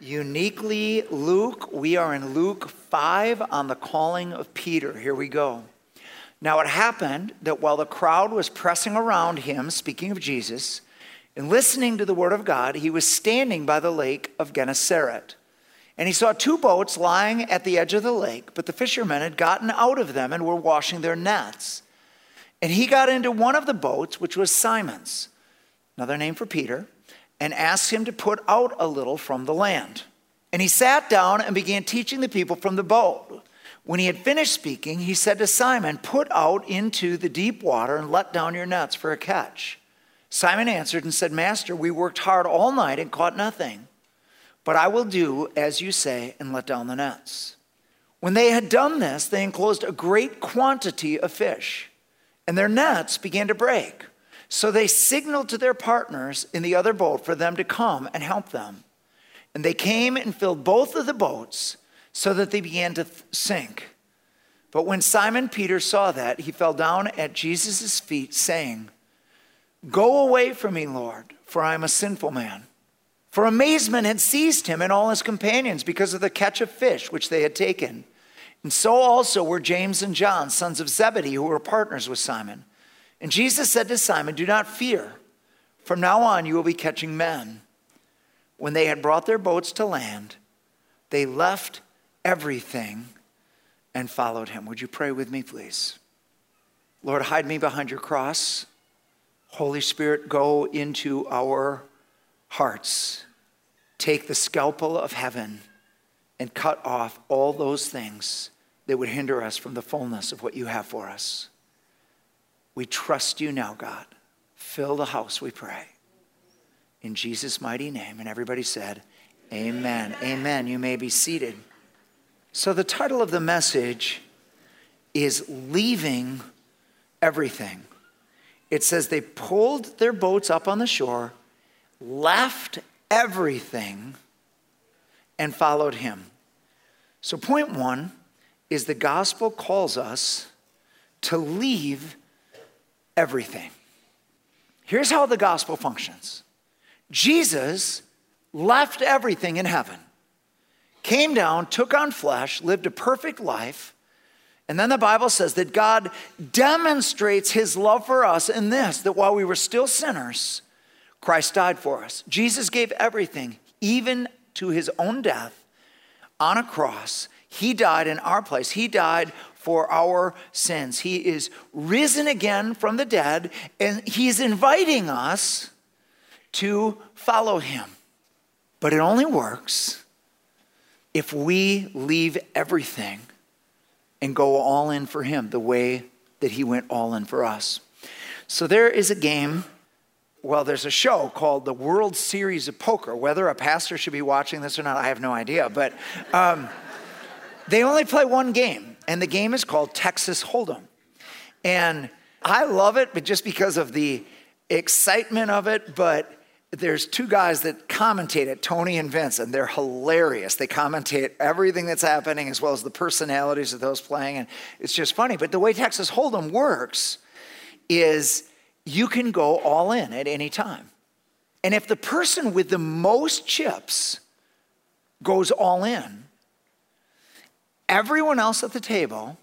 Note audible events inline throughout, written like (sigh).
Uniquely Luke, we are in Luke 5 on the calling of Peter. Here we go. Now it happened that while the crowd was pressing around him, speaking of Jesus, and listening to the word of God, he was standing by the lake of Gennesaret. And he saw two boats lying at the edge of the lake, but the fishermen had gotten out of them and were washing their nets. And he got into one of the boats, which was Simon's, another name for Peter and asked him to put out a little from the land. And he sat down and began teaching the people from the boat. When he had finished speaking, he said to Simon, Put out into the deep water and let down your nets for a catch. Simon answered and said, Master, we worked hard all night and caught nothing. But I will do as you say and let down the nets. When they had done this, they enclosed a great quantity of fish, and their nets began to break. So they signaled to their partners in the other boat for them to come and help them. And they came and filled both of the boats so that they began to th- sink. But when Simon Peter saw that, he fell down at Jesus' feet, saying, Go away from me, Lord, for I am a sinful man. For amazement had seized him and all his companions because of the catch of fish which they had taken. And so also were James and John, sons of Zebedee, who were partners with Simon. And Jesus said to Simon, Do not fear. From now on, you will be catching men. When they had brought their boats to land, they left everything and followed him. Would you pray with me, please? Lord, hide me behind your cross. Holy Spirit, go into our hearts. Take the scalpel of heaven and cut off all those things that would hinder us from the fullness of what you have for us. We trust you now, God. Fill the house, we pray. In Jesus' mighty name. And everybody said, Amen. Amen. You may be seated. So, the title of the message is Leaving Everything. It says they pulled their boats up on the shore, left everything, and followed him. So, point one is the gospel calls us to leave everything. Here's how the gospel functions Jesus left everything in heaven, came down, took on flesh, lived a perfect life. And then the Bible says that God demonstrates his love for us in this that while we were still sinners, Christ died for us. Jesus gave everything, even to his own death on a cross. He died in our place. He died for our sins. He is risen again from the dead, and He's inviting us to follow Him. But it only works if we leave everything and go all in for Him the way that He went all in for us. So there is a game well, there's a show called the World Series of Poker. Whether a pastor should be watching this or not, I have no idea. But um, they only play one game and the game is called Texas Hold'em. And I love it, but just because of the excitement of it, but there's two guys that commentate it, Tony and Vince, and they're hilarious. They commentate everything that's happening as well as the personalities of those playing, and it's just funny. But the way Texas Hold'em works is you can go all in at any time. And if the person with the most chips goes all in, everyone else at the table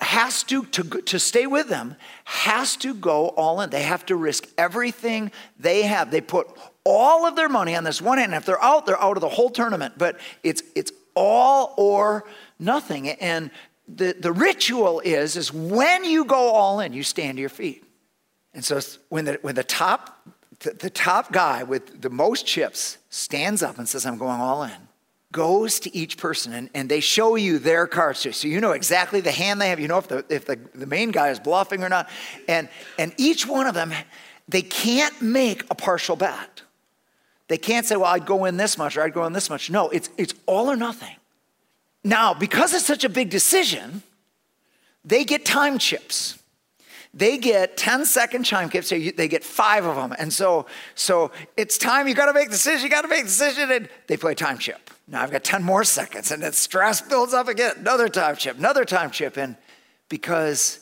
has to, to, to stay with them, has to go all in. They have to risk everything they have. They put all of their money on this one hand. If they're out, they're out of the whole tournament. But it's, it's all or nothing. And the, the ritual is, is when you go all in, you stand to your feet. And so when the, when the top, the top guy with the most chips stands up and says, I'm going all in, goes to each person and, and they show you their cards too. So you know exactly the hand they have. You know if the, if the, the main guy is bluffing or not. And, and each one of them, they can't make a partial bet. They can't say, well, I'd go in this much or I'd go in this much. No, it's, it's all or nothing. Now, because it's such a big decision, they get time chips they get 10 second chime chips. They get five of them. And so, so it's time. You got to make a decision. You got to make a decision. And they play time chip. Now I've got 10 more seconds. And then stress builds up again. Another time chip, another time chip. And because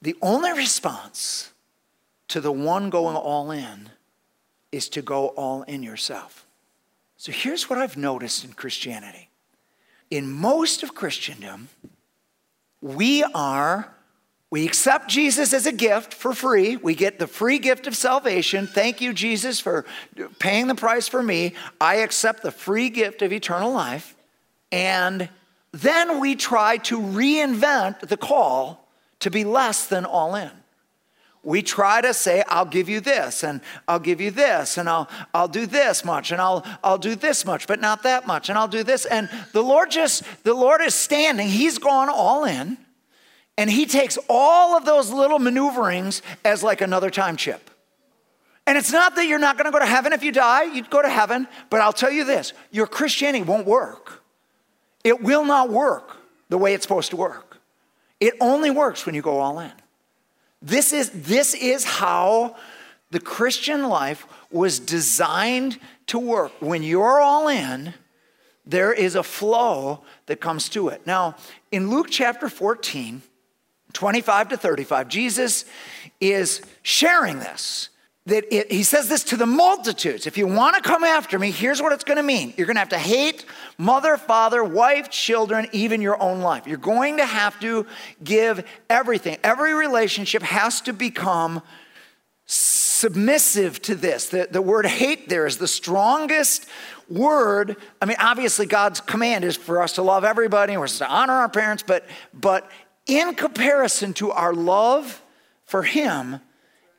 the only response to the one going all in is to go all in yourself. So here's what I've noticed in Christianity. In most of Christendom, we are we accept Jesus as a gift for free. We get the free gift of salvation. Thank you, Jesus, for paying the price for me. I accept the free gift of eternal life. And then we try to reinvent the call to be less than all in. We try to say, I'll give you this, and I'll give you this, and I'll, I'll do this much, and I'll, I'll do this much, but not that much, and I'll do this. And the Lord just, the Lord is standing, He's gone all in, and He takes all of those little maneuverings as like another time chip. And it's not that you're not gonna go to heaven if you die, you'd go to heaven, but I'll tell you this your Christianity won't work. It will not work the way it's supposed to work. It only works when you go all in. This is, this is how the Christian life was designed to work. When you're all in, there is a flow that comes to it. Now, in Luke chapter 14, 25 to 35, Jesus is sharing this that it, he says this to the multitudes. If you want to come after me, here's what it's going to mean. You're going to have to hate mother, father, wife, children, even your own life. You're going to have to give everything. Every relationship has to become submissive to this. The, the word hate there is the strongest word. I mean, obviously, God's command is for us to love everybody, we're to honor our parents, but, but in comparison to our love for Him,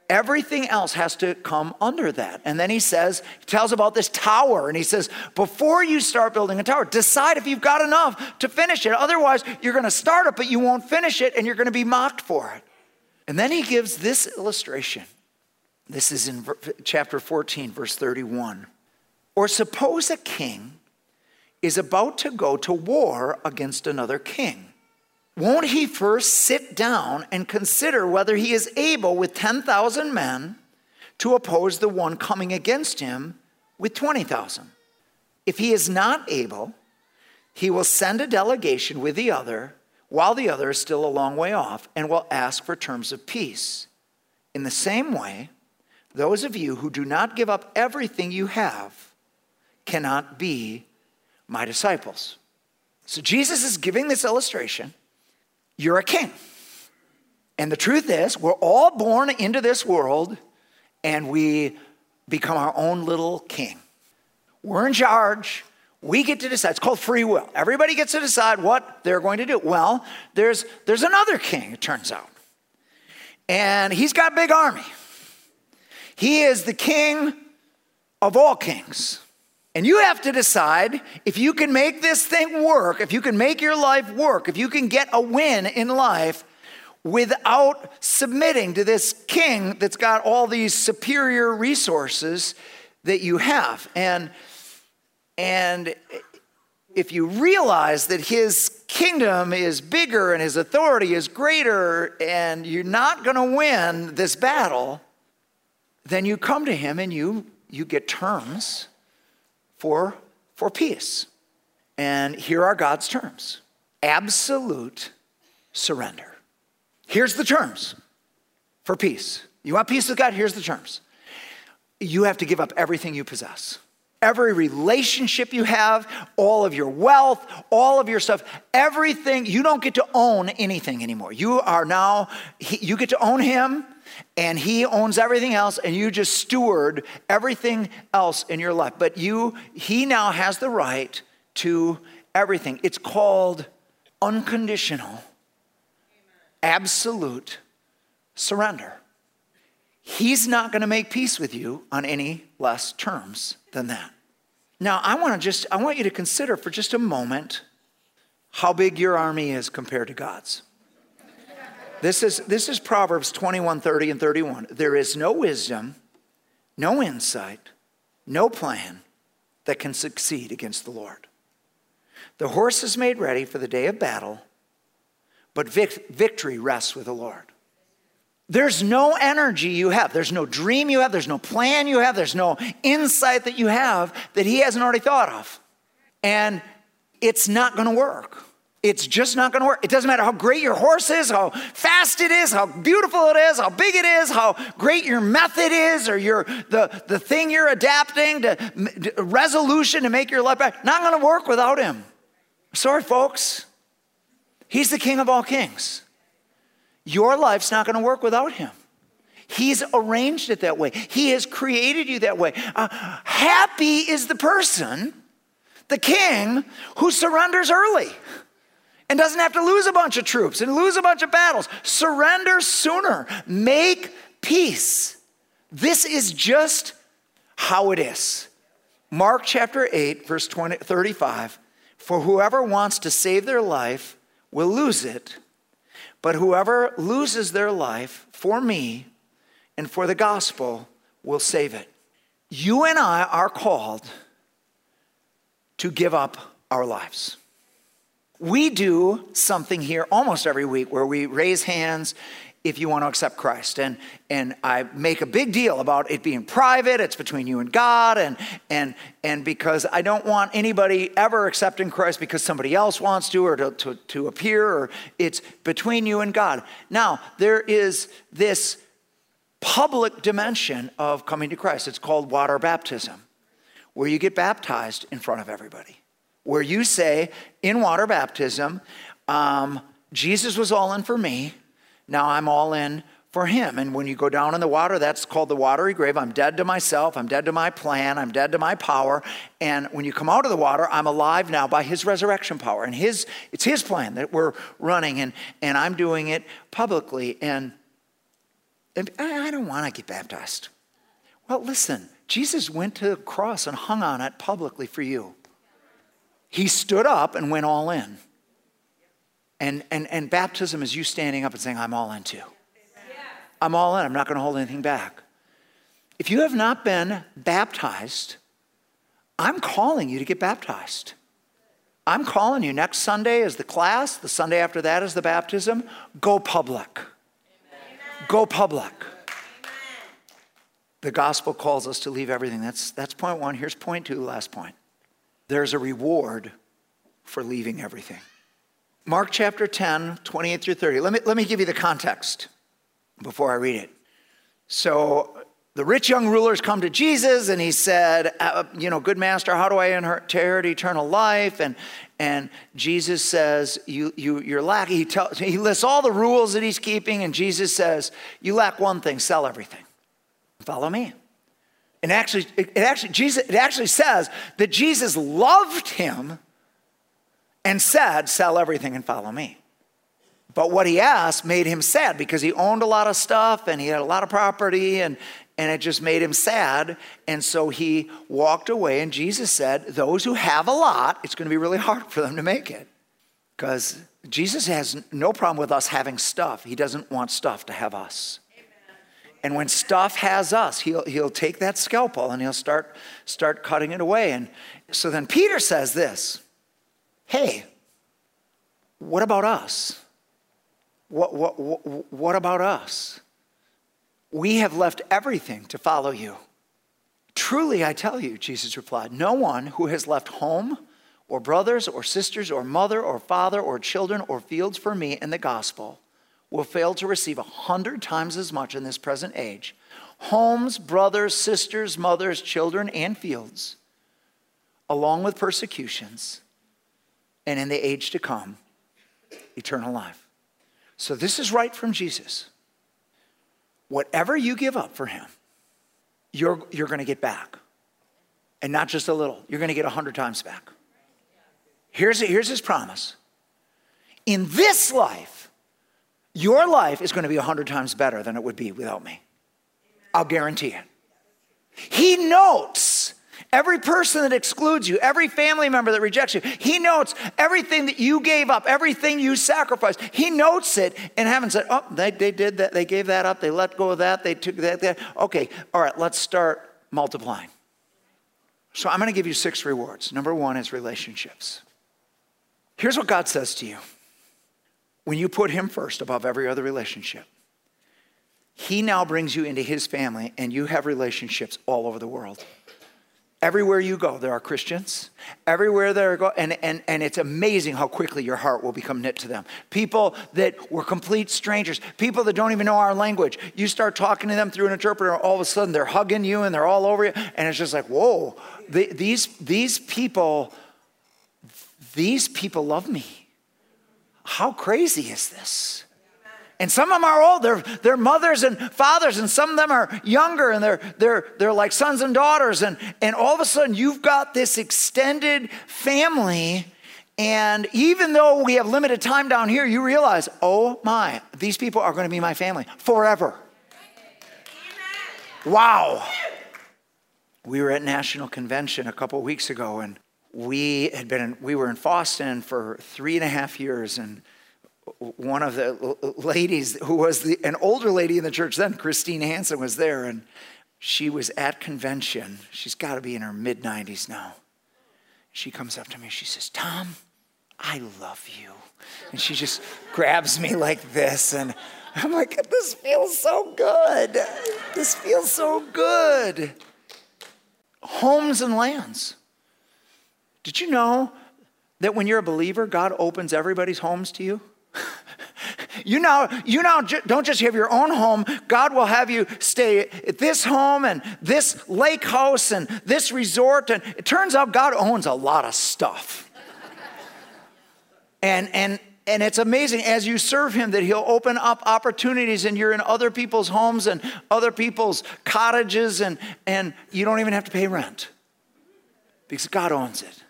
Everything else has to come under that. And then he says, he tells about this tower, and he says, before you start building a tower, decide if you've got enough to finish it. Otherwise, you're going to start it, but you won't finish it, and you're going to be mocked for it. And then he gives this illustration. This is in chapter 14, verse 31. Or suppose a king is about to go to war against another king won't he first sit down and consider whether he is able with 10,000 men to oppose the one coming against him with 20,000? If he is not able, he will send a delegation with the other while the other is still a long way off and will ask for terms of peace. In the same way, those of you who do not give up everything you have cannot be my disciples. So Jesus is giving this illustration you're a king. And the truth is, we're all born into this world and we become our own little king. We're in charge. We get to decide. It's called free will. Everybody gets to decide what they're going to do. Well, there's, there's another king, it turns out. And he's got a big army. He is the king of all kings. And you have to decide if you can make this thing work, if you can make your life work, if you can get a win in life without submitting to this king that's got all these superior resources that you have. And, and if you realize that his kingdom is bigger and his authority is greater and you're not going to win this battle, then you come to him and you, you get terms for, for peace. And here are God's terms absolute surrender. Here's the terms for peace. You want peace with God? Here's the terms. You have to give up everything you possess. Every relationship you have, all of your wealth, all of your stuff, everything, you don't get to own anything anymore. You are now, you get to own Him, and he owns everything else and you just steward everything else in your life. But you he now has the right to everything. It's called unconditional absolute surrender. He's not going to make peace with you on any less terms than that. Now i want to just i want you to consider for just a moment how big your army is compared to god's this is, this is Proverbs 21 30 and 31. There is no wisdom, no insight, no plan that can succeed against the Lord. The horse is made ready for the day of battle, but vic- victory rests with the Lord. There's no energy you have. There's no dream you have. There's no plan you have. There's no insight that you have that He hasn't already thought of. And it's not going to work. It's just not going to work. It doesn't matter how great your horse is, how fast it is, how beautiful it is, how big it is, how great your method is, or your the, the thing you're adapting to resolution to make your life better. Not going to work without him. Sorry, folks. He's the king of all kings. Your life's not going to work without him. He's arranged it that way. He has created you that way. Uh, happy is the person, the king, who surrenders early and doesn't have to lose a bunch of troops and lose a bunch of battles. Surrender sooner. Make peace. This is just how it is. Mark chapter 8, verse 20, 35 For whoever wants to save their life will lose it, but whoever loses their life for me and for the gospel will save it. You and I are called to give up our lives we do something here almost every week where we raise hands if you want to accept Christ. And, and I make a big deal about it being private, it's between you and God, and, and, and because I don't want anybody ever accepting Christ because somebody else wants to or to, to, to appear, or it's between you and God. Now, there is this public dimension of coming to Christ. It's called water baptism, where you get baptized in front of everybody where you say in water baptism, um, Jesus was all in for me, now I'm all in for him. And when you go down in the water, that's called the watery grave. I'm dead to myself, I'm dead to my plan, I'm dead to my power. And when you come out of the water, I'm alive now by his resurrection power. And his it's his plan that we're running, and, and I'm doing it publicly. And, and I don't want to get baptized. Well, listen, Jesus went to the cross and hung on it publicly for you. He stood up and went all in. And, and, and baptism is you standing up and saying, I'm all in too. I'm all in. I'm not going to hold anything back. If you have not been baptized, I'm calling you to get baptized. I'm calling you. Next Sunday is the class, the Sunday after that is the baptism. Go public. Amen. Go public. Amen. The gospel calls us to leave everything. That's, that's point one. Here's point two, last point there's a reward for leaving everything. Mark chapter 10, 28 through 30. Let me, let me give you the context before I read it. So the rich young rulers come to Jesus and he said, uh, You know, good master, how do I inherit eternal life? And, and Jesus says, you, you, You're lacking. He, tell, he lists all the rules that he's keeping, and Jesus says, You lack one thing sell everything. Follow me. And actually, it actually, Jesus, it actually says that Jesus loved him and said, Sell everything and follow me. But what he asked made him sad because he owned a lot of stuff and he had a lot of property and, and it just made him sad. And so he walked away. And Jesus said, Those who have a lot, it's going to be really hard for them to make it. Because Jesus has no problem with us having stuff, he doesn't want stuff to have us. And when stuff has us, he'll, he'll take that scalpel and he'll start, start cutting it away. And so then Peter says this Hey, what about us? What, what, what, what about us? We have left everything to follow you. Truly, I tell you, Jesus replied, no one who has left home or brothers or sisters or mother or father or children or fields for me in the gospel will fail to receive a hundred times as much in this present age homes, brothers, sisters, mothers, children, and fields, along with persecutions, and in the age to come, eternal life. So, this is right from Jesus. Whatever you give up for him, you're, you're going to get back. And not just a little, you're going to get a hundred times back. Here's, here's his promise. In this life, your life is going to be 100 times better than it would be without me. I'll guarantee it. He notes every person that excludes you, every family member that rejects you. He notes everything that you gave up, everything you sacrificed. He notes it and haven't said, oh, they, they did that, they gave that up, they let go of that, they took that, that. Okay, all right, let's start multiplying. So I'm going to give you six rewards. Number one is relationships. Here's what God says to you when you put him first above every other relationship, he now brings you into his family and you have relationships all over the world. Everywhere you go, there are Christians. Everywhere there go, and, and, and it's amazing how quickly your heart will become knit to them. People that were complete strangers, people that don't even know our language. You start talking to them through an interpreter, all of a sudden they're hugging you and they're all over you, and it's just like, whoa, the, these, these people, these people love me. How crazy is this? And some of them are old. They're, they're mothers and fathers, and some of them are younger, and they're, they're, they're like sons and daughters. And, and all of a sudden, you've got this extended family. And even though we have limited time down here, you realize, oh my, these people are going to be my family forever. Wow. We were at National Convention a couple weeks ago, and we had been in, we were in Boston for three and a half years, and one of the ladies who was the, an older lady in the church then, Christine Hansen, was there, and she was at convention. She's got to be in her mid 90s now. She comes up to me, she says, Tom, I love you. And she just grabs me like this, and I'm like, this feels so good. This feels so good. Homes and lands. Did you know that when you're a believer, God opens everybody's homes to you? (laughs) You now, you now don't just have your own home. God will have you stay at this home and this lake house and this resort. And it turns out God owns a lot of stuff. (laughs) and and and it's amazing as you serve him that he'll open up opportunities and you're in other people's homes and other people's cottages and and you don't even have to pay rent because God owns it.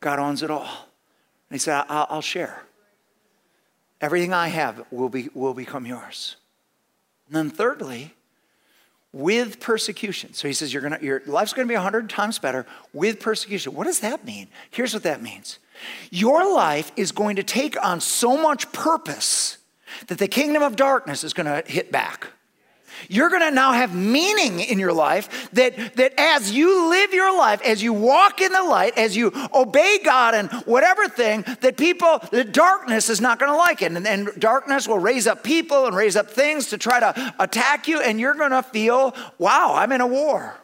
God owns it all. And he said, I'll, share. Everything I have will, be, will become yours. And then, thirdly, with persecution. So he says, gonna, your life's going to be 100 times better with persecution. What does that mean? Here's what that means your life is going to take on so much purpose that the kingdom of darkness is going to hit back. You're going to now have meaning in your life that, that as you live your life, as you walk in the light, as you obey God and whatever thing, that people, the darkness is not going to like it. And, and darkness will raise up people and raise up things to try to attack you, and you're going to feel, wow, I'm in a war.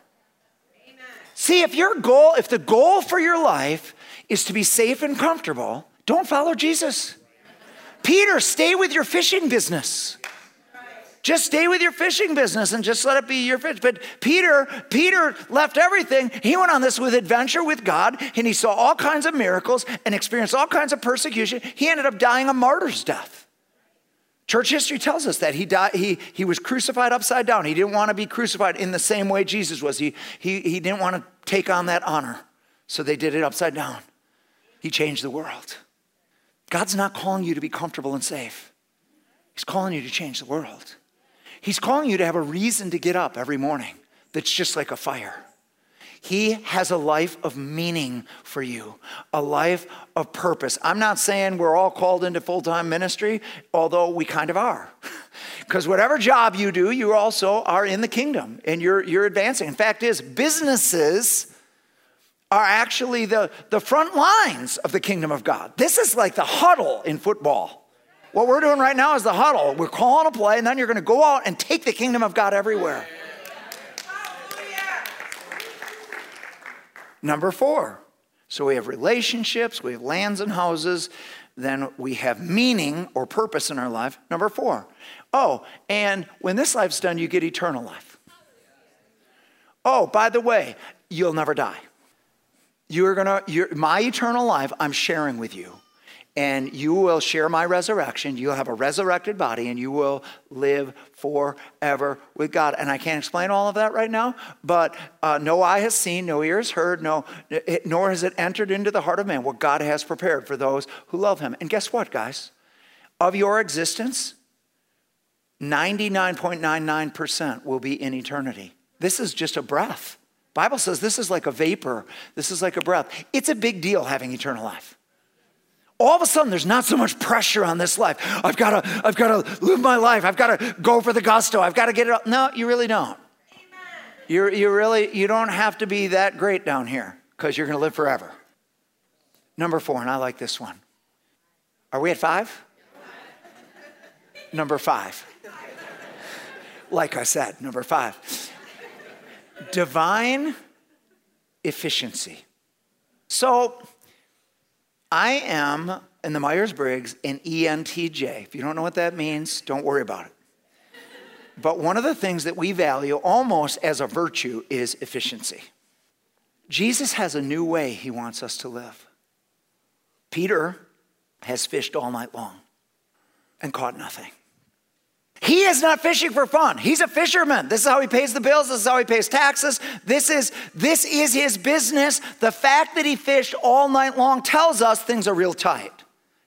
Amen. See, if your goal, if the goal for your life is to be safe and comfortable, don't follow Jesus. Peter, stay with your fishing business. Just stay with your fishing business and just let it be your fish. But Peter, Peter left everything. He went on this with adventure with God, and he saw all kinds of miracles and experienced all kinds of persecution. He ended up dying a martyr's death. Church history tells us that he died, he, he was crucified upside down. He didn't want to be crucified in the same way Jesus was. He, he, he didn't want to take on that honor. So they did it upside down. He changed the world. God's not calling you to be comfortable and safe. He's calling you to change the world. He's calling you to have a reason to get up every morning that's just like a fire. He has a life of meaning for you, a life of purpose. I'm not saying we're all called into full time ministry, although we kind of are. (laughs) Because whatever job you do, you also are in the kingdom and you're, you're advancing. In fact, is businesses are actually the, the front lines of the kingdom of God. This is like the huddle in football. What we're doing right now is the huddle. We're calling a play, and then you're going to go out and take the kingdom of God everywhere. Number four. So we have relationships, we have lands and houses, then we have meaning or purpose in our life. Number four. Oh, and when this life's done, you get eternal life. Oh, by the way, you'll never die. You're gonna, you're, my eternal life, I'm sharing with you and you will share my resurrection. You'll have a resurrected body and you will live forever with God. And I can't explain all of that right now, but uh, no eye has seen, no ear has heard, no, it, nor has it entered into the heart of man what God has prepared for those who love him. And guess what, guys? Of your existence, 99.99% will be in eternity. This is just a breath. Bible says this is like a vapor. This is like a breath. It's a big deal having eternal life all of a sudden there's not so much pressure on this life. I've got to, I've got to live my life. I've got to go for the gusto. I've got to get it up. No, you really don't. you you really, you don't have to be that great down here because you're going to live forever. Number four, and I like this one. Are we at five? Number five. Like I said, number five. Divine efficiency. So I am in the Myers Briggs an ENTJ. If you don't know what that means, don't worry about it. But one of the things that we value almost as a virtue is efficiency. Jesus has a new way he wants us to live. Peter has fished all night long and caught nothing. He is not fishing for fun. He's a fisherman. This is how he pays the bills. This is how he pays taxes. This is, this is his business. The fact that he fished all night long tells us things are real tight.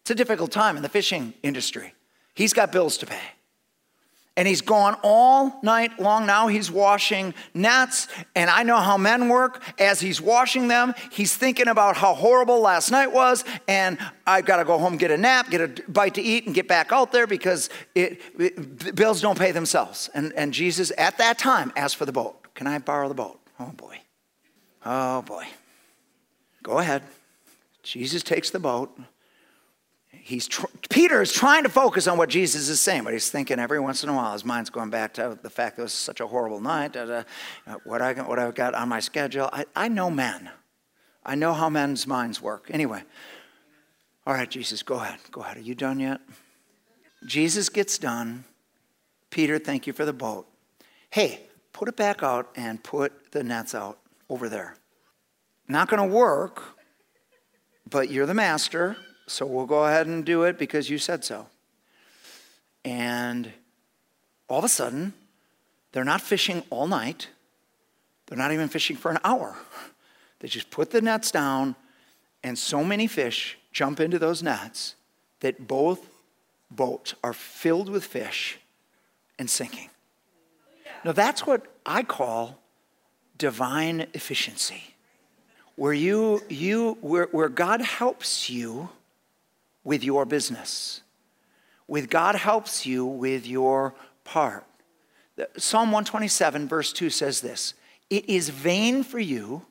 It's a difficult time in the fishing industry. He's got bills to pay and he's gone all night long now. He's washing nets, and I know how men work. As he's washing them, he's thinking about how horrible last night was, and I've got to go home, get a nap, get a bite to eat, and get back out there because it, it, bills don't pay themselves. And, and Jesus, at that time, asked for the boat. Can I borrow the boat? Oh boy. Oh boy. Go ahead. Jesus takes the boat he's tr- Peter is trying to focus on what Jesus is saying, but he's thinking every once in a while, his mind's going back to the fact that it was such a horrible night, uh, what, I, what I've got on my schedule. I, I know men. I know how men's minds work. Anyway, all right, Jesus, go ahead. Go ahead. Are you done yet? Jesus gets done. Peter, thank you for the boat. Hey, put it back out and put the nets out over there. Not going to work, but you're the master so we'll go ahead and do it because you said so. And all of a sudden, they're not fishing all night. They're not even fishing for an hour. (laughs) They just put the nets down, and so many fish jump into those nets that both boats are filled with fish and sinking. Now, that's what I call divine efficiency, where, you, you, where, where God helps you with your business, with God helps you with your part. Psalm 127, verse 2 says this It is vain for you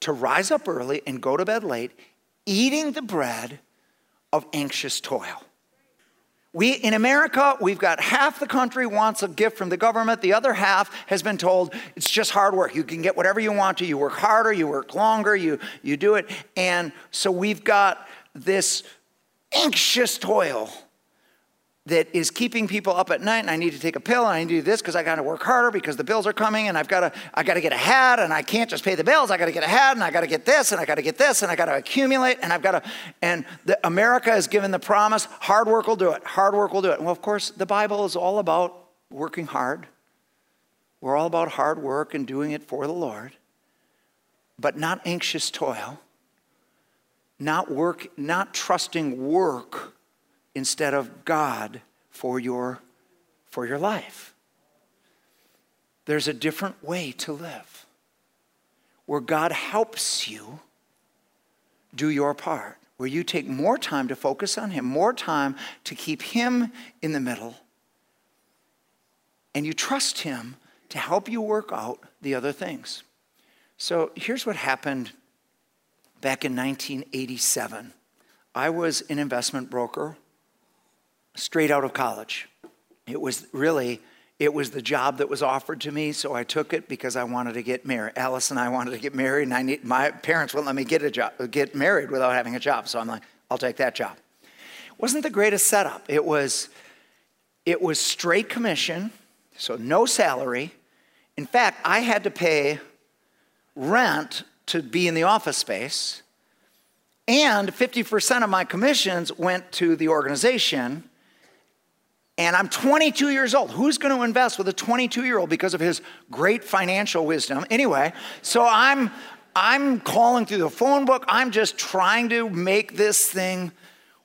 to rise up early and go to bed late, eating the bread of anxious toil. We, in America, we've got half the country wants a gift from the government. The other half has been told it's just hard work. You can get whatever you want to. You work harder, you work longer, you, you do it. And so we've got this anxious toil that is keeping people up at night and I need to take a pill and I need to do this because I got to work harder because the bills are coming and I've got to I got to get ahead and I can't just pay the bills. I got to get ahead and I got to get this and I got to get this and I got to accumulate and I've got to and the, America has given the promise hard work will do it hard work will do it. Well of course the Bible is all about working hard. We're all about hard work and doing it for the Lord but not anxious toil not work, not trusting work instead of God for your, for your life. There's a different way to live where God helps you do your part, where you take more time to focus on Him, more time to keep Him in the middle, and you trust Him to help you work out the other things. So here's what happened back in 1987. I was an investment broker straight out of college. It was really it was the job that was offered to me, so I took it because I wanted to get married. Alice and I wanted to get married, and I need, my parents wouldn't let me get a job, get married without having a job. So I'm like, I'll take that job. Wasn't the greatest setup. It was, it was straight commission, so no salary. In fact, I had to pay rent to be in the office space. And 50% of my commissions went to the organization. And I'm 22 years old. Who's going to invest with a 22 year old because of his great financial wisdom? Anyway, so I'm, I'm calling through the phone book. I'm just trying to make this thing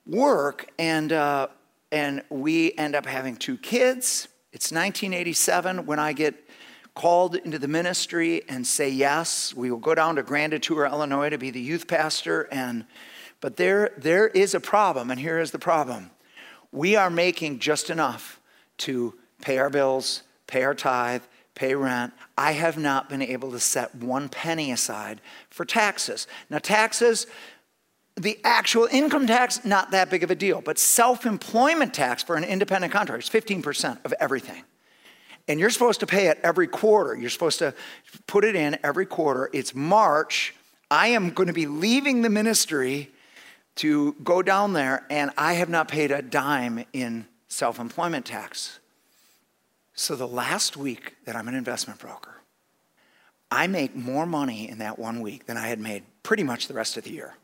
work. And, uh, and we end up having two kids. It's 1987 when I get called into the ministry and say yes. We will go down to Grand Detour, Illinois to be the youth pastor. And, but there, there is a problem, and here is the problem. We are making just enough to pay our bills, pay our tithe, pay rent. I have not been able to set one penny aside for taxes. Now, taxes, the actual income tax, not that big of a deal, but self employment tax for an independent contractor is 15% of everything. And you're supposed to pay it every quarter. You're supposed to put it in every quarter. It's March I am going to be leaving the ministry to go down there, and I have not paid a dime in self employment tax. So the last week that I'm an investment broker, I make more money in that one week than I had made pretty much the rest of the year.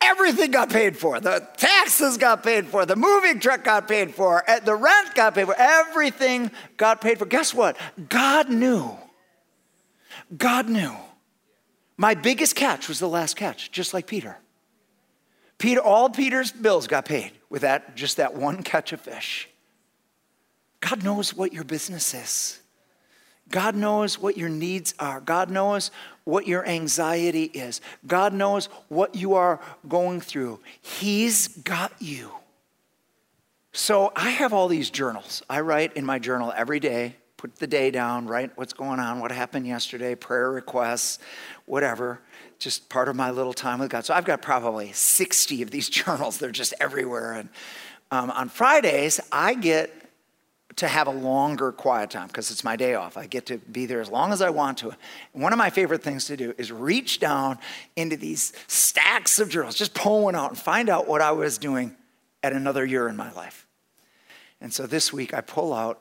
Everything got paid for. The taxes got paid for. The moving truck got paid for. Eh, the rent got paid for. Everything got paid for. Guess what? God knew. God knew. My biggest catch was the last catch, just like Peter. Peter, all Peter's bills got paid with that, just that one (laughs) catch of fish. God knows what your business is. God knows what your needs are. God knows what your anxiety is. God knows what you are going through. He's got you. So I have all these journals. I write in my journal every day, put the day down, write what's going on, what happened yesterday, prayer requests, whatever. Just part of my little time with God. So I've got probably 60 of these (laughs) journals. They're just everywhere. And um, on Fridays, I get to have a longer quiet time because it's my day off. I get to be there as long as I want to. One of my favorite things to do is reach down into these stacks of journals, just pull one out and find out what I was doing at another year in my life. And so this week I pull out,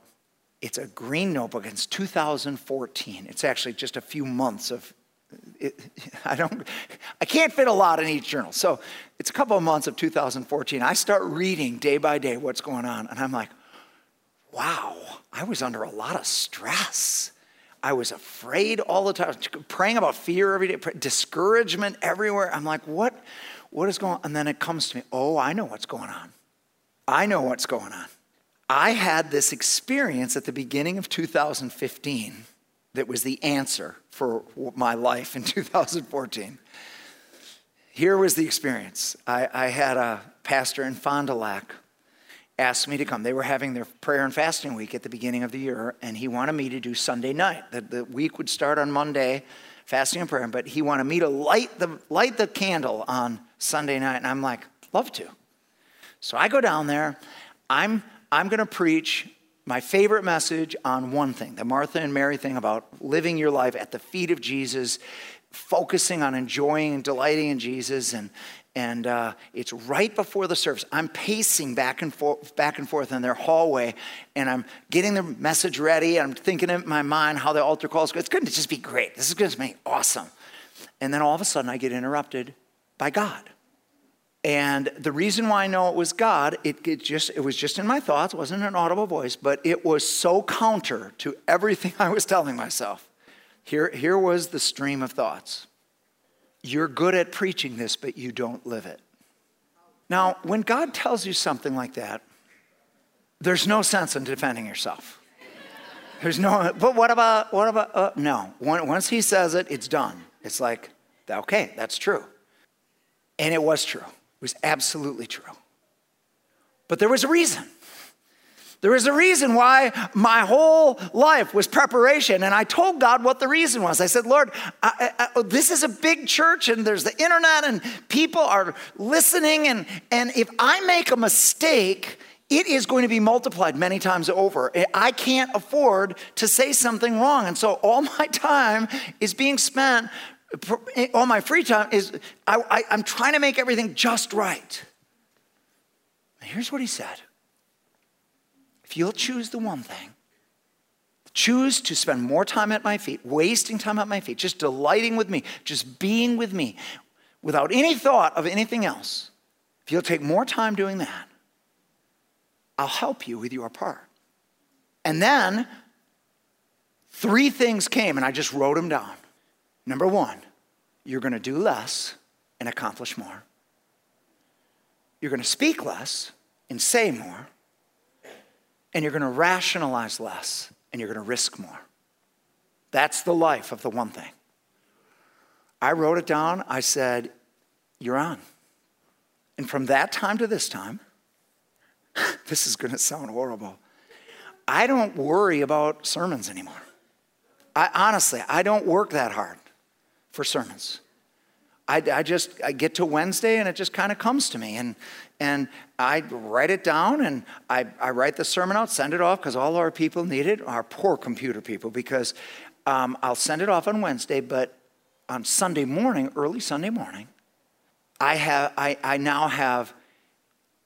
it's a green notebook, it's 2014. It's actually just a few months of it, (laughs) I don't, I can't fit a lot in each journal. So it's a couple of months of 2014. I start reading day by day what's going on, and I'm like, wow, I was under a lot of stress. I was afraid all the time, praying about fear every day, discouragement everywhere. I'm like, what, what is going on? And then it comes to me, oh, I know what's going on. I know what's going on. I had this experience at the beginning of 2015 that was the answer for my life in (laughs) 2014. Here was the experience. I, I had a pastor in Fond du Lac asked me to come. They were having their prayer and fasting week at the beginning of the year, and he wanted me to do Sunday night. The, the week would start on Monday, fasting and prayer, but he wanted me to light the, light the candle on Sunday night, and I'm like, love to. So I go down there. I'm, I'm going to preach my favorite message on one thing the Martha and Mary thing about living your life at the feet of Jesus, focusing on enjoying and delighting in Jesus, and, and uh, it's right before the service. I'm pacing back and forth, back and forth in their hallway, and I'm getting the message ready. I'm thinking in my mind how the altar calls. It's going to just be great. This is going to be awesome. And then all of a sudden, I get interrupted by God. And the reason why I know it was God, it, it, just it was just in my thoughts, it wasn't an audible voice, but it was so counter to everything (laughs) I was telling myself. Here, here was the stream of thoughts. You're good at preaching this, but you don't live it. Now, when God tells you something like that, there's no sense in defending yourself. There's no, but what about, what about, uh, no. Once he says it, it's done. It's like, okay, that's true. And it was true. It was absolutely true. But there was a reason. There was a reason why my whole life was preparation. And I told God what the reason was. I said, Lord, I, I, oh, this is a big church and there's the internet and people are listening. And, and if I make a mistake, it is going to be multiplied many times over. I can't afford to say something wrong. And so all my (laughs) time is being spent, eh, all my free time is, I, am trying to make everything just right. And here's what he said if you'll choose the one thing, choose to spend more time at my feet, wasting time at my feet, just delighting with me, just being with me, without any thought of anything else, if you'll take more time doing that, I'll help you with your part. And then three things came, and I just wrote them down. Number one, you're going to do less and accomplish more. You're going to speak less and say more and you're going to rationalize less and you're going to risk more. That's the life of the one thing. I wrote it down. I said, You're on. And from that time to this time, (laughs) this is going to sound horrible. I don't worry about sermons anymore. I honestly, I don't work that hard for sermons. I, I just I get to Wednesday and it just kind of comes to me. And, and I write it down and I, I write the sermon out, send it off because all our people need it, our poor computer people, because um, I'll send it off on Wednesday, but on Sunday morning, early Sunday morning, I, have, I, I now have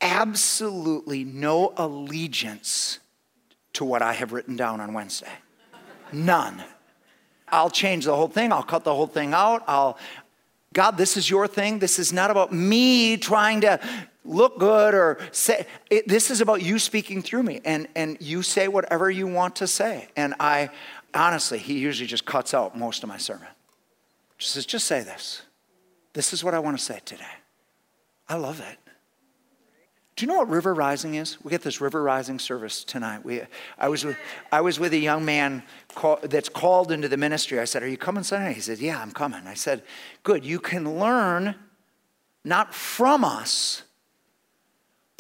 absolutely no allegiance to what I have written down on Wednesday. None. I'll change the whole thing. I'll cut the whole thing out. I'll, God, this is your thing. This is not about me trying to look good or say, it, this is about you speaking through me. And, and you say whatever you want to say. And I, honestly, he usually just cuts out most of my sermon. Just says, just say this. This is what I want to say today. I love it. Do you know what River Rising is? We get this River Rising service tonight. We, I, was with, I was with a young man call, that's called into the ministry. I said, Are you coming Sunday? He said, Yeah, I'm coming. I said, Good. You can learn not from us,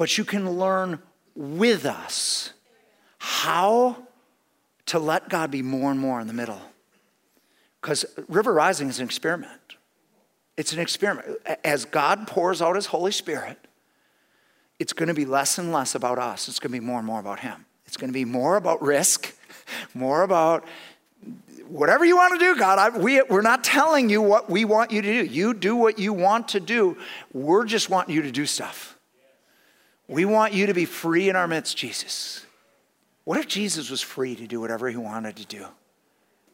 but you can learn with us how to let God be more and more in the middle. Because River Rising is an experiment. It's an experiment. As God pours out His Holy Spirit, it's going to be less and less about us. It's going to be more and more about Him. It's going to be more about risk, (laughs) more about whatever you want to do, God. I, we, we're not telling you what we want you to do. You do what you want to do. We're just wanting you to do stuff. We want you to be free in our midst, Jesus. What if Jesus was free to do whatever he wanted to do?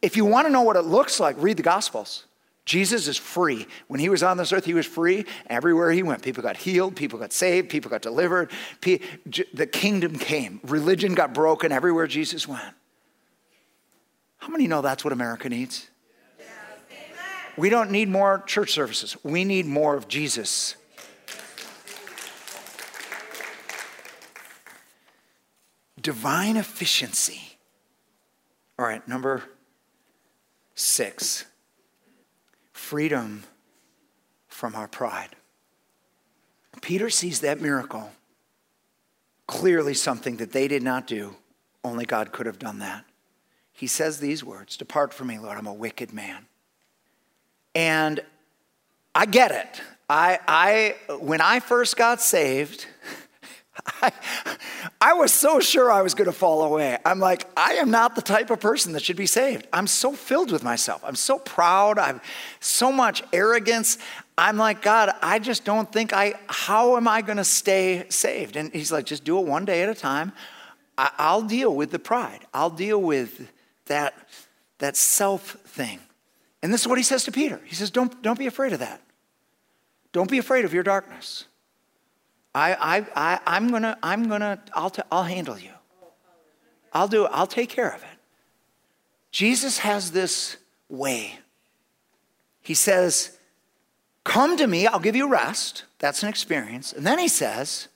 If you want to know what it looks like, read the Gospels. Jesus is free. When he was on this earth, he was free. Everywhere he went, people got healed, people got saved, people got delivered. The kingdom came. Religion got broken everywhere Jesus went. How many know that's what America needs? We don't need more church services. We need more of Jesus. Divine efficiency. All right, number six freedom from our pride. Peter sees that miracle, clearly something that they did not do. Only God could have done that. He says these words Depart from me, Lord, I'm a wicked man. And I get it. I, I, when I first got saved, I, I was so sure I was going to fall away. I'm like, I am not the type of person that should be saved. I'm so filled with myself. I'm so proud. I've so much arrogance. I'm like, God, I just don't think I, how am I going to stay saved? And he's like, just do it one day at a time. I, I'll deal with the pride. I'll deal with that, that self thing. And this is what he says to Peter. He says, don't, don't be afraid of that. Don't be afraid of your darkness. I, I, I, I'm gonna, I'm gonna, I'll, t- I'll handle you. I'll do. I'll take care of it. Jesus has this way. He says, Come to me, I'll give you rest. That's an experience. And then he says,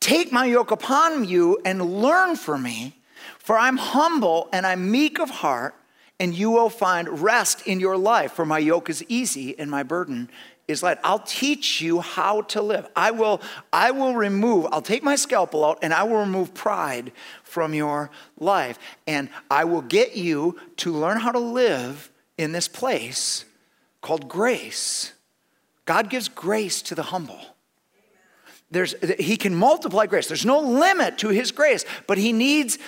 Take my yoke upon you and learn from me, for I'm humble and I'm meek of heart, and you will find rest in your life. For my yoke is easy and my burden is light. I'll teach you how to live. I will, I will remove, I'll take my scalpel out and I will remove pride from your life. And I will get you to learn how to live in this place called grace. God gives grace to the humble. There's, he can multiply grace. There's no limit to his grace, but he needs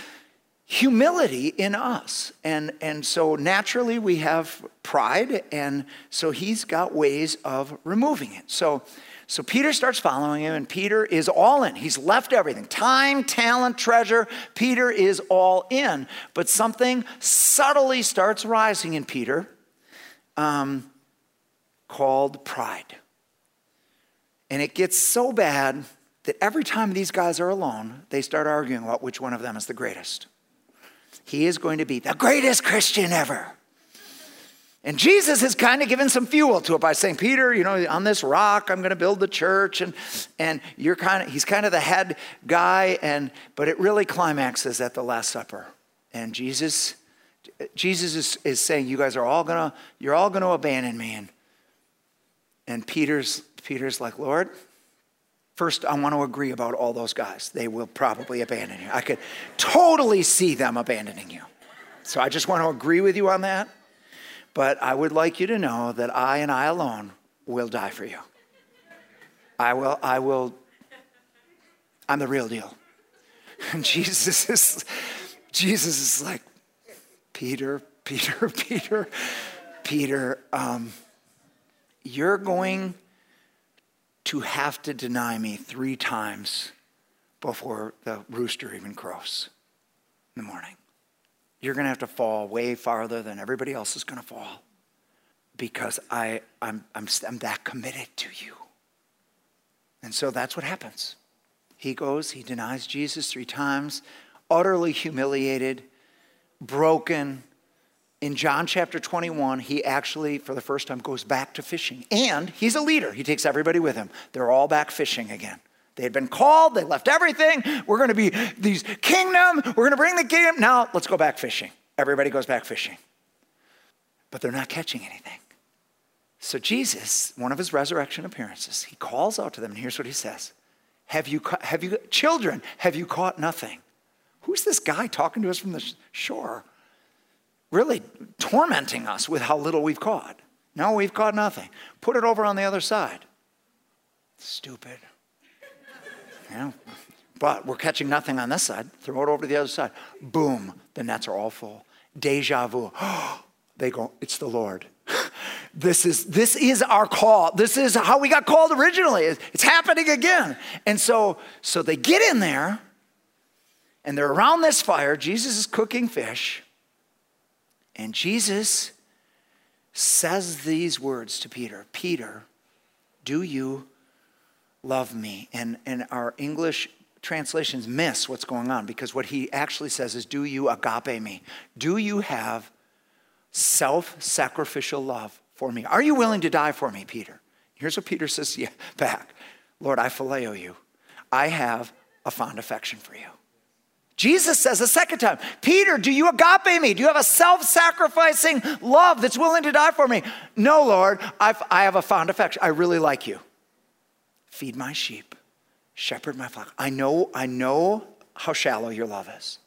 humility in us. And, and so naturally we have pride, and so he's got ways of removing it. So, so Peter starts following him, and Peter is all in. He's left everything time, talent, treasure. Peter is all in. But something subtly starts rising in Peter um, called pride. And it gets so bad that every time these guys are alone, they start arguing about which one of them is the greatest he is going to be the greatest Christian ever. And Jesus has kind of given some fuel to it by saying, Peter, you know, on this rock, I'm going to build the church. And, and you're kind of, he's kind of the head guy. And, but it really climaxes at the Last Supper. And Jesus, Jesus is, is saying, you guys are all going to, you're all going to abandon me. And, and Peter's, Peter's like, Lord, First, I want to agree about all those guys. They will probably abandon you. I could totally see them abandoning you. So I just want to agree with you on that. But I would like you to know that I and I alone will die for you. I will, I will, I'm the real deal. And (laughs) Jesus is, Jesus is like, Peter, Peter, (laughs) Peter, Peter, um, you're going to have to deny me three times before the rooster even crows in the morning. You're going to have to fall way farther than everybody else is going to fall because I, I'm, I'm, I'm that committed to you. And so that's what happens. He goes, he denies Jesus three times, utterly humiliated, broken. In John chapter 21, he actually, for the first time, goes back to fishing. And he's a leader. He takes everybody with him. They're all back fishing again. They had been called, they left everything. We're going to be these kingdom, we're going to bring the kingdom. Now let's go back fishing. Everybody goes back fishing. But they're not catching anything. So Jesus, one of his resurrection appearances, he calls out to them, and here's what he says Have you, have you children, have you caught nothing? Who's this guy talking to us from the shore? Really tormenting us with how little we've caught. No, we've caught nothing. Put it over on the other side. Stupid. Yeah. But we're catching nothing on this side. Throw it over to the other side. Boom, the nets are all full. Deja vu. (gasps) they go, it's the Lord. (laughs) this is this is our call. This is how we got called originally. It's happening again. And so so they get in there and they're around this fire. Jesus is cooking fish. And Jesus says these words to Peter Peter, do you love me. And, and our English translations miss what's going on because what he actually says is, Do you agape me? Do you have self sacrificial love for me? Are you willing to die for me, Peter? Here's what Peter says (laughs) back Lord, I phileo you. I have a fond affection for you. Jesus says a second time, Peter, do you agape me? Do you have a self sacrificing love that's willing to die for me? No, Lord, I've, I have a fond affection. I really like you feed my sheep, shepherd my flock. I know, I know how shallow your love is.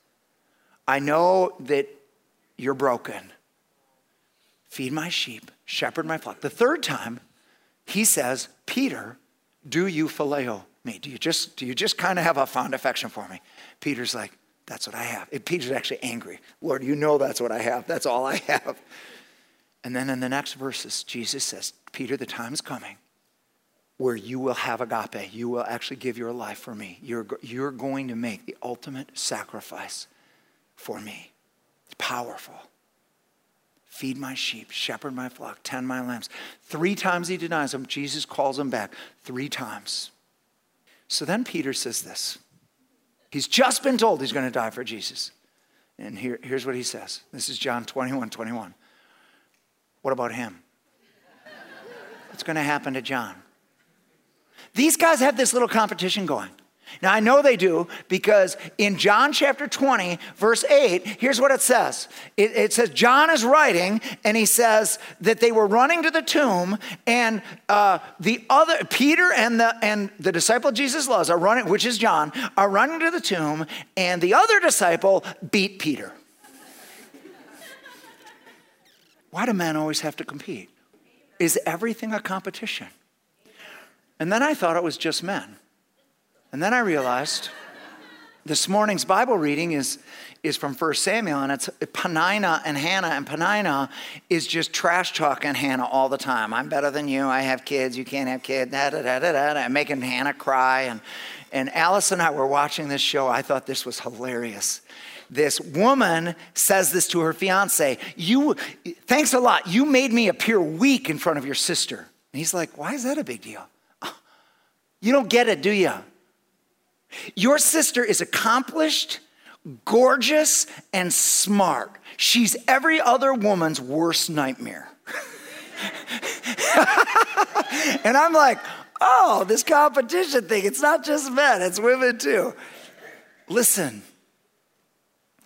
I know that you're broken. Feed my sheep, shepherd my flock. The third time, he says, Peter, do you phileo me? Do you just, do you just kind of have a fond affection for me? Peter's like, that's what I have. And Peter's actually angry. Lord, you know that's what I have. That's all I have. And then in the next verses, Jesus says, Peter, the time is coming where you will have agape. You will actually give your life for me. You're, you're going to make the ultimate sacrifice for me. It's powerful. Feed my sheep, shepherd my flock, tend my lambs. Three times he denies him. Jesus calls him back three times. So then Peter says this. He's just been told he's going to die for Jesus. And here, here's what he says. This is John 21 21. What about him? What's going to happen to John? These guys have this little competition going. Now, I know they do because in John chapter 20, verse 8, here's what it says. It, it, says, John is writing, and he says that they were running to the tomb, and uh, the other, Peter and the, and the disciple Jesus loves are running, which is John, are running to the tomb, and the other disciple beat Peter. Why do men always have to compete? Is everything a competition? And then I thought it was just men. And then I realized this morning's Bible reading is, is from 1 Samuel, and it's Penina and Hannah. And Penina is just trash talking Hannah all the time. I'm better than you. I have kids. You can't have kids. Da, da, da, da, da, da. Making Hannah cry. And, and Alice and I were watching this show. I thought this was hilarious. This woman says this to her fiance You, thanks a lot. You made me appear weak in front of your sister. And he's like, Why is that a big deal? Oh, you don't get it, do you? Your sister is accomplished, gorgeous, and smart. She's every other woman's worst nightmare. (laughs) and I'm like, oh, this competition thing, it's not just men, it's women too. Listen,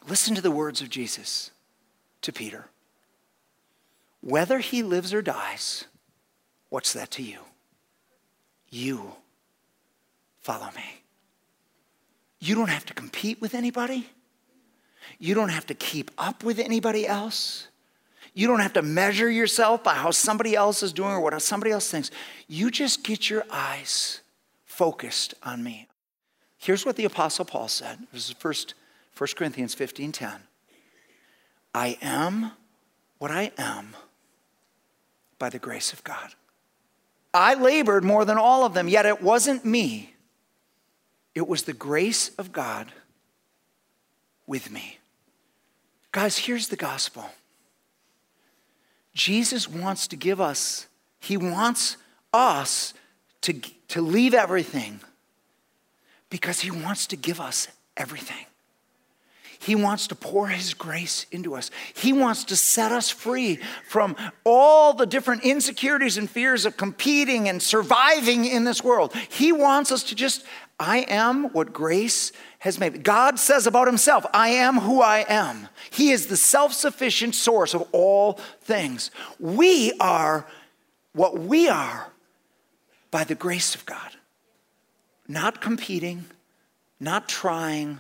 listen to the words of Jesus to Peter. Whether he lives or dies, what's that to you? You Follow me. You don't have to compete with anybody. You don't have to keep up with anybody else. You don't have to measure yourself by how somebody else is doing or what somebody else thinks. You just get your eyes focused on me. Here's what the Apostle Paul said. This is 1, 1 Corinthians 15 10. I am what I am by the grace of God. I labored more than all of them, yet it wasn't me. It was the grace of God with me. Guys, here's the gospel Jesus wants to give us, He wants us to, to leave everything because He wants to give us everything. He wants to pour His grace into us. He wants to set us free from all the different insecurities and fears of competing and surviving in this world. He wants us to just, I am what grace has made. God says about Himself, I am who I am. He is the self sufficient source of all things. We are what we are by the grace of God, not competing, not trying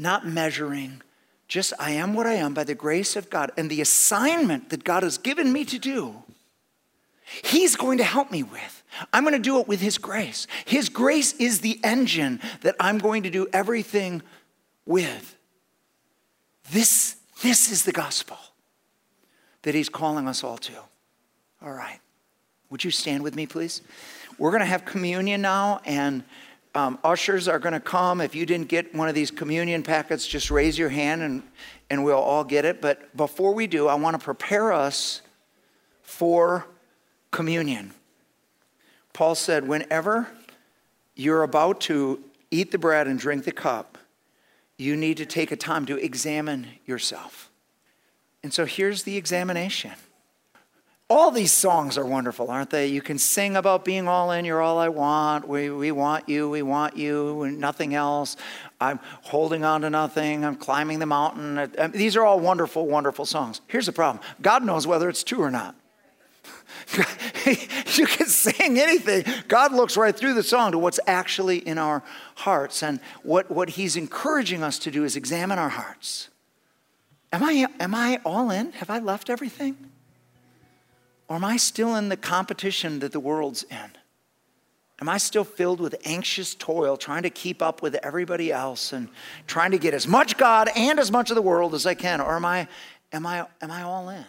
not measuring, just I am what I am by the grace of God and the assignment that God has given me to do. He's going to help me with. I'm going to do it with His grace. His grace is the engine that I'm going to do everything with. This, this is the gospel that He's calling us all to. All right. Would you stand with me, please? We're going to have communion now, and um, ushers are going to come. If you didn't get one of these communion packets, just raise your hand and, and we'll all get it. But before we do, I want to prepare us for communion. Paul said, whenever you're about to eat the bread and drink the cup, you need to take a time to examine yourself. And so here's the examination. All these songs are wonderful, aren't they? You can sing about being all in, you're all I want, we, we want you, we want you, and nothing else. I'm holding on to nothing, I'm climbing the mountain. These are all wonderful, wonderful songs. Here's the problem God knows whether it's true or not. (laughs) you can sing anything. God looks right through the song to what's actually in our hearts. And what, what He's encouraging us to do is examine our hearts. Am I, am I all in? Have I left everything? Or am I still in the competition that the world's in? Am I still filled with anxious toil, trying to keep up with everybody else and trying to get as much God and as much of the world as I can? Or am I, am I, am I all in?